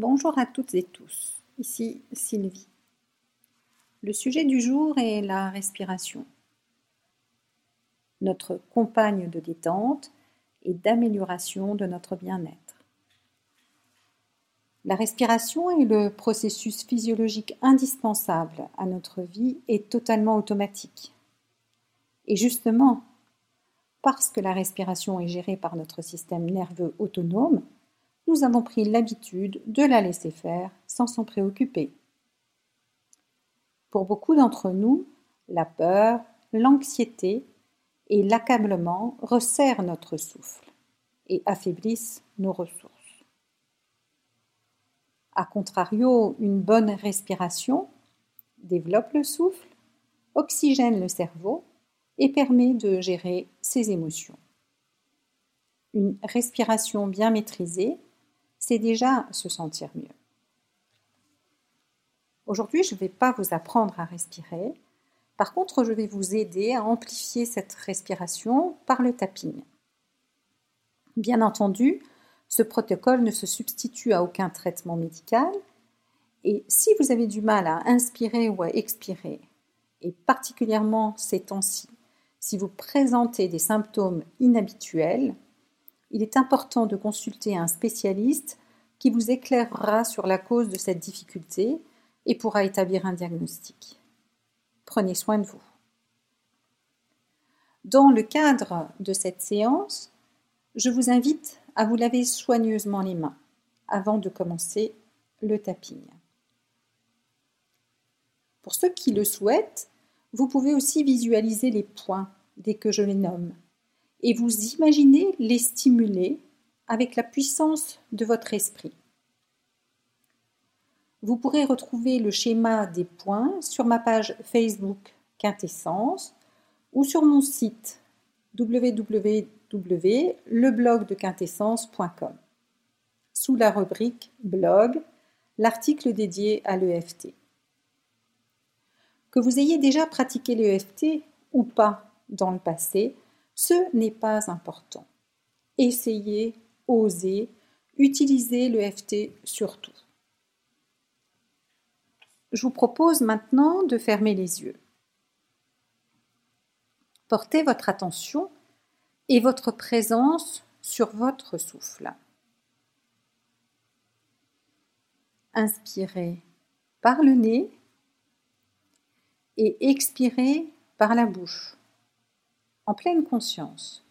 Bonjour à toutes et tous, ici Sylvie. Le sujet du jour est la respiration, notre compagne de détente et d'amélioration de notre bien-être. La respiration est le processus physiologique indispensable à notre vie et totalement automatique. Et justement, parce que la respiration est gérée par notre système nerveux autonome, nous avons pris l'habitude de la laisser faire sans s'en préoccuper. Pour beaucoup d'entre nous, la peur, l'anxiété et l'accablement resserrent notre souffle et affaiblissent nos ressources. A contrario, une bonne respiration développe le souffle, oxygène le cerveau et permet de gérer ses émotions. Une respiration bien maîtrisée, c'est déjà se sentir mieux. Aujourd'hui, je ne vais pas vous apprendre à respirer. Par contre, je vais vous aider à amplifier cette respiration par le tapping. Bien entendu, ce protocole ne se substitue à aucun traitement médical et si vous avez du mal à inspirer ou à expirer, et particulièrement ces temps-ci, si vous présentez des symptômes inhabituels, il est important de consulter un spécialiste qui vous éclairera sur la cause de cette difficulté et pourra établir un diagnostic. Prenez soin de vous. Dans le cadre de cette séance, je vous invite à vous laver soigneusement les mains avant de commencer le tapping. Pour ceux qui le souhaitent, vous pouvez aussi visualiser les points dès que je les nomme et vous imaginez les stimuler avec la puissance de votre esprit. Vous pourrez retrouver le schéma des points sur ma page Facebook Quintessence ou sur mon site www.leblogdequintessence.com. Sous la rubrique Blog, l'article dédié à l'EFT. Que vous ayez déjà pratiqué l'EFT ou pas dans le passé, ce n'est pas important. Essayez, osez, utilisez l'EFT surtout. Je vous propose maintenant de fermer les yeux. Portez votre attention et votre présence sur votre souffle. Inspirez par le nez et expirez par la bouche, en pleine conscience.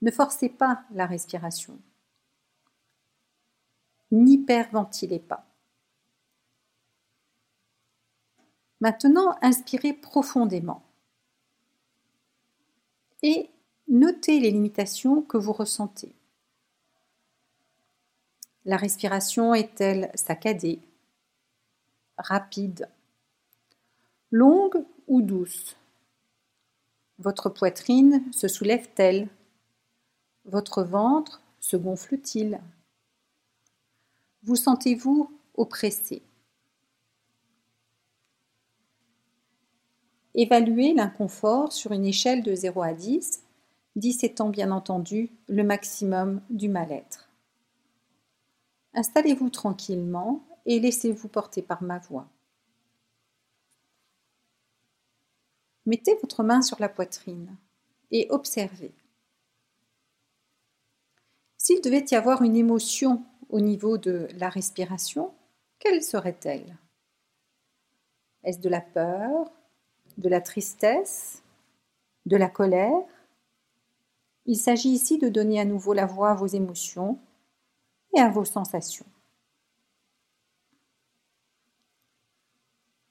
Ne forcez pas la respiration. N'hyperventilez pas. Maintenant, inspirez profondément et notez les limitations que vous ressentez. La respiration est-elle saccadée, rapide, longue ou douce? Votre poitrine se soulève-t-elle Votre ventre se gonfle-t-il? Vous sentez-vous oppressé? Évaluez l'inconfort sur une échelle de 0 à 10, 10 étant bien entendu le maximum du mal-être. Installez-vous tranquillement et laissez-vous porter par ma voix. Mettez votre main sur la poitrine et observez. S'il devait y avoir une émotion au niveau de la respiration, quelle serait-elle? Est-ce de la peur, de la tristesse, de la colère? Il s'agit ici de donner à nouveau la voix à vos émotions et à vos sensations.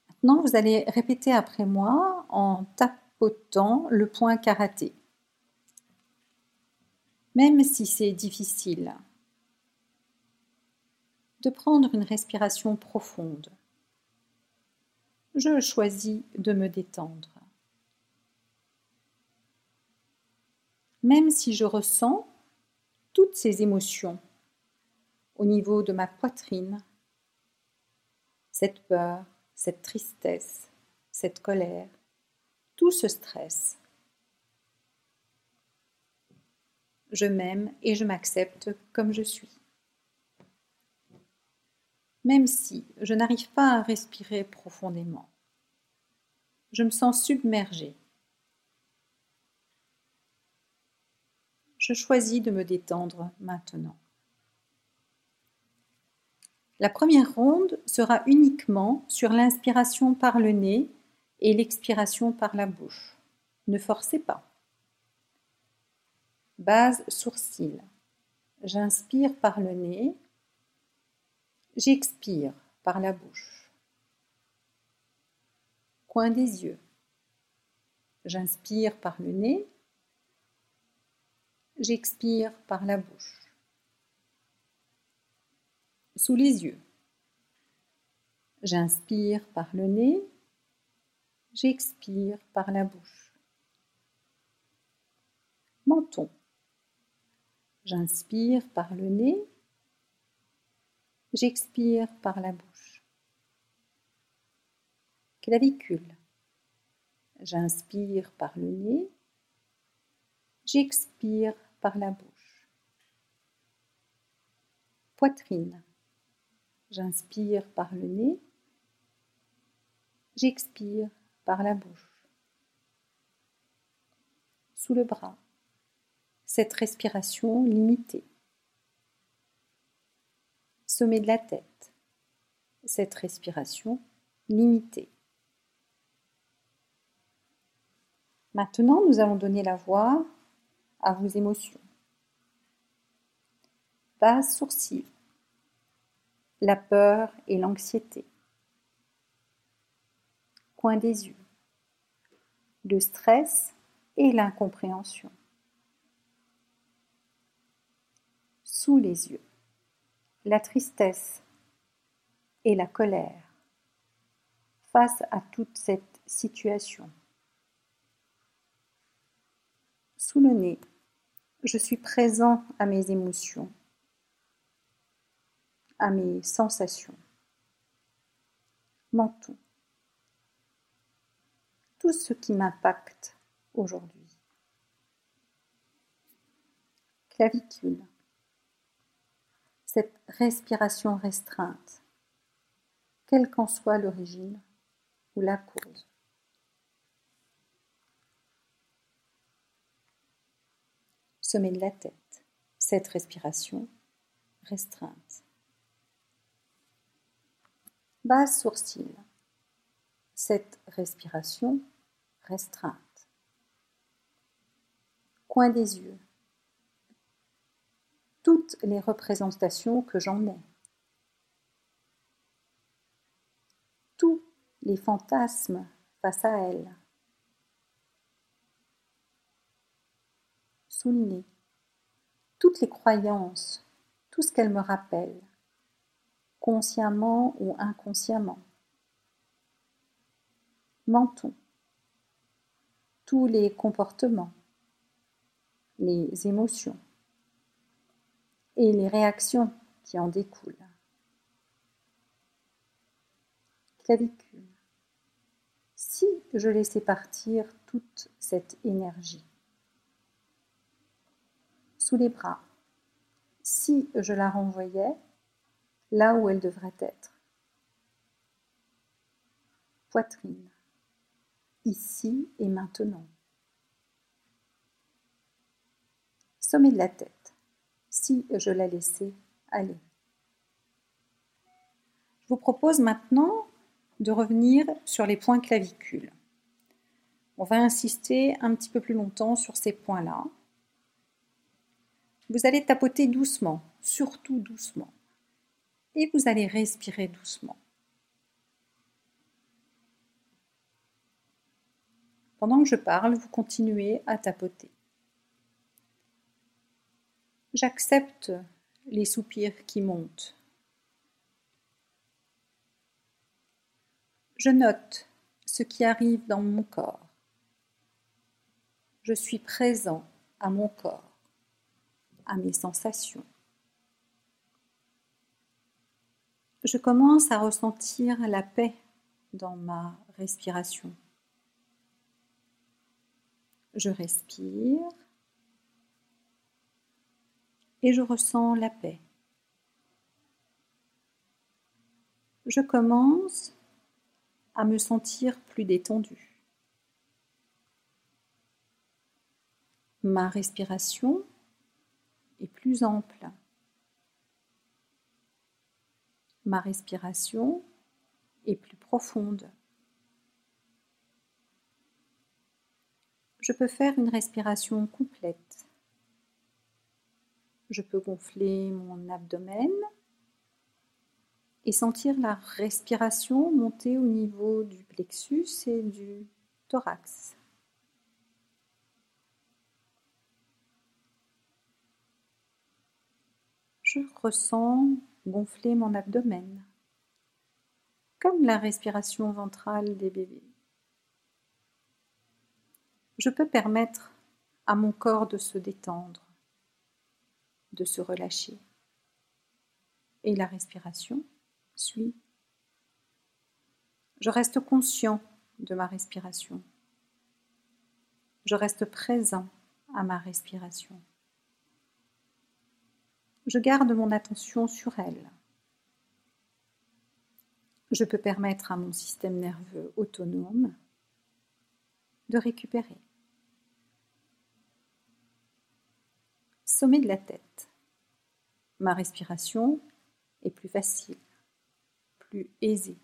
Maintenant, vous allez répéter après moi en tapotant le point karaté. Même si c'est difficile, de prendre une respiration profonde je choisis de me détendre. Même si je ressens toutes ces émotions au niveau de ma poitrine, cette peur, cette tristesse, cette colère, tout ce stress. Je m'aime et je m'accepte comme je suis. même si je n'arrive pas à respirer profondément. Je me sens submergée. Je choisis de me détendre maintenant. La première ronde sera uniquement sur l'inspiration par le nez et l'expiration par la bouche. Ne forcez pas. Base sourcil. J'inspire par le nez. J'expire par la bouche. Coin des yeux. J'inspire par le nez. J'expire par la bouche. Sous les yeux. J'inspire par le nez. J'expire par la bouche. Menton. J'inspire par le nez. J'expire par la bouche. Clavicule. J'inspire par le nez. J'expire par la bouche. Poitrine. J'inspire par le nez. J'expire par la bouche. Sous le bras cette respiration limitée. Sommet de la tête, cette respiration limitée. Maintenant, nous allons donner la voix à vos émotions. Base sourcil, la peur et l'anxiété. Des yeux, le stress et l'incompréhension. sous les yeux, la tristesse et la colère face à toute cette situation. Sous le nez, je suis présent à mes émotions, à mes sensations. Menton. Tout ce qui m'impacte aujourd'hui. Clavicule cette respiration restreinte, quelle qu'en soit l'origine ou la cause. Sommet de la tête, cette respiration restreinte. Bas sourcil, cette respiration restreinte. Coin des yeux, toutes les représentations que j'en ai. Tous les fantasmes face à elle. Sous le nez. Toutes les croyances, tout ce qu'elle me rappelle, consciemment ou inconsciemment. Menton. Tous les comportements, les émotions et les réactions qui en découlent. Clavicule. Si je laissais partir toute cette énergie sous les bras, si je la renvoyais là où elle devrait être. Poitrine, ici et maintenant. Sommet de la tête si je la laissais aller. Je vous propose maintenant de revenir sur les points clavicules. On va insister un petit peu plus longtemps sur ces points-là. Vous allez tapoter doucement, surtout doucement. Et vous allez respirer doucement. Pendant que je parle, vous continuez à tapoter. J'accepte les soupirs qui montent. Je note ce qui arrive dans mon corps. Je suis présent à mon corps, à mes sensations. Je commence à ressentir la paix dans ma respiration. Je respire et je ressens la paix. je commence à me sentir plus détendu. Ma respiration est plus ample. Ma respiration est plus profonde. Je peux faire une respiration complète. Je peux gonfler mon abdomen et sentir la respiration monter au niveau du plexus et du thorax. Je ressens gonfler mon abdomen, comme la respiration ventrale des bébés. Je peux permettre à mon corps de se détendre, de se relâcher. Et la respiration suis. Je reste conscient de ma respiration. Je reste présent à ma respiration. Je garde mon attention sur elle. Je peux permettre à mon système nerveux autonome de récupérer. Sommet de la tête. Ma respiration est plus facile aisé.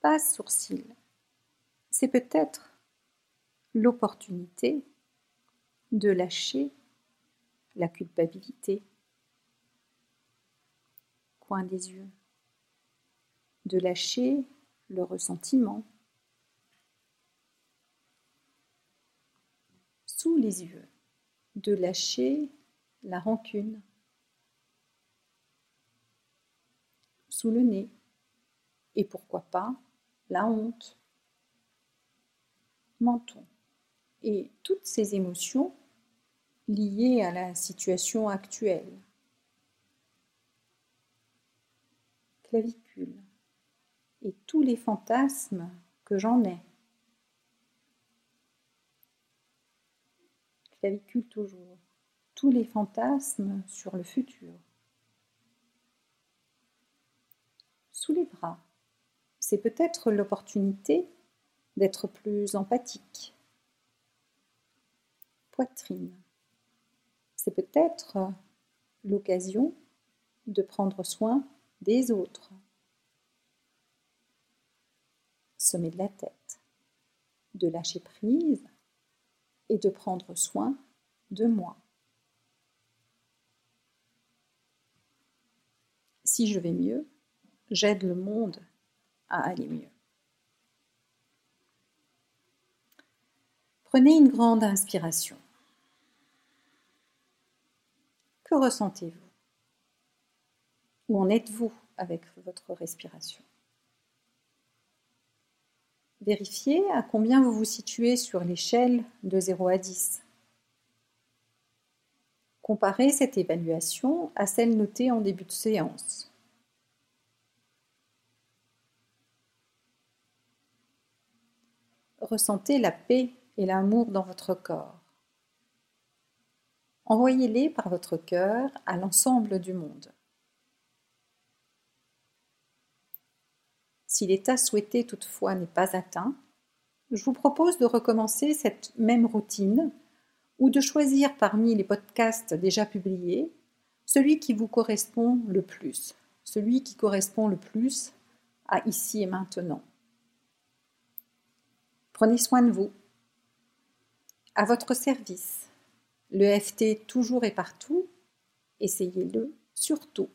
Pas sourcil. C'est peut-être l'opportunité de lâcher la culpabilité. Coin des yeux. De lâcher le ressentiment. Sous les yeux. De lâcher la rancune. sous le nez. Et pourquoi pas la honte, menton. Et toutes ces émotions liées à la situation actuelle. Clavicule. Et tous les fantasmes que j'en ai. Clavicule toujours. Tous les fantasmes sur le futur. sous les bras. C'est peut-être l'opportunité d'être plus empathique. Poitrine. C'est peut-être l'occasion de prendre soin des autres. Sommet de la tête. De lâcher prise et de prendre soin de moi. Si je vais mieux, j'aide le monde à aller mieux. Prenez une grande inspiration. Que ressentez-vous? Où en êtes-vous avec votre respiration? Vérifiez à combien vous vous situez sur l'échelle de 0 à 10. Comparez cette évaluation à celle notée en début de séance. ressentez la paix et l'amour dans votre corps. Envoyez-les par votre cœur à l'ensemble du monde. Si l'état souhaité toutefois n'est pas atteint, je vous propose de recommencer cette même routine ou de choisir parmi les podcasts déjà publiés celui qui vous correspond le plus, celui qui correspond le plus à ici et maintenant. Prenez soin de vous. À votre service. Le FT toujours et partout. Essayez-le surtout.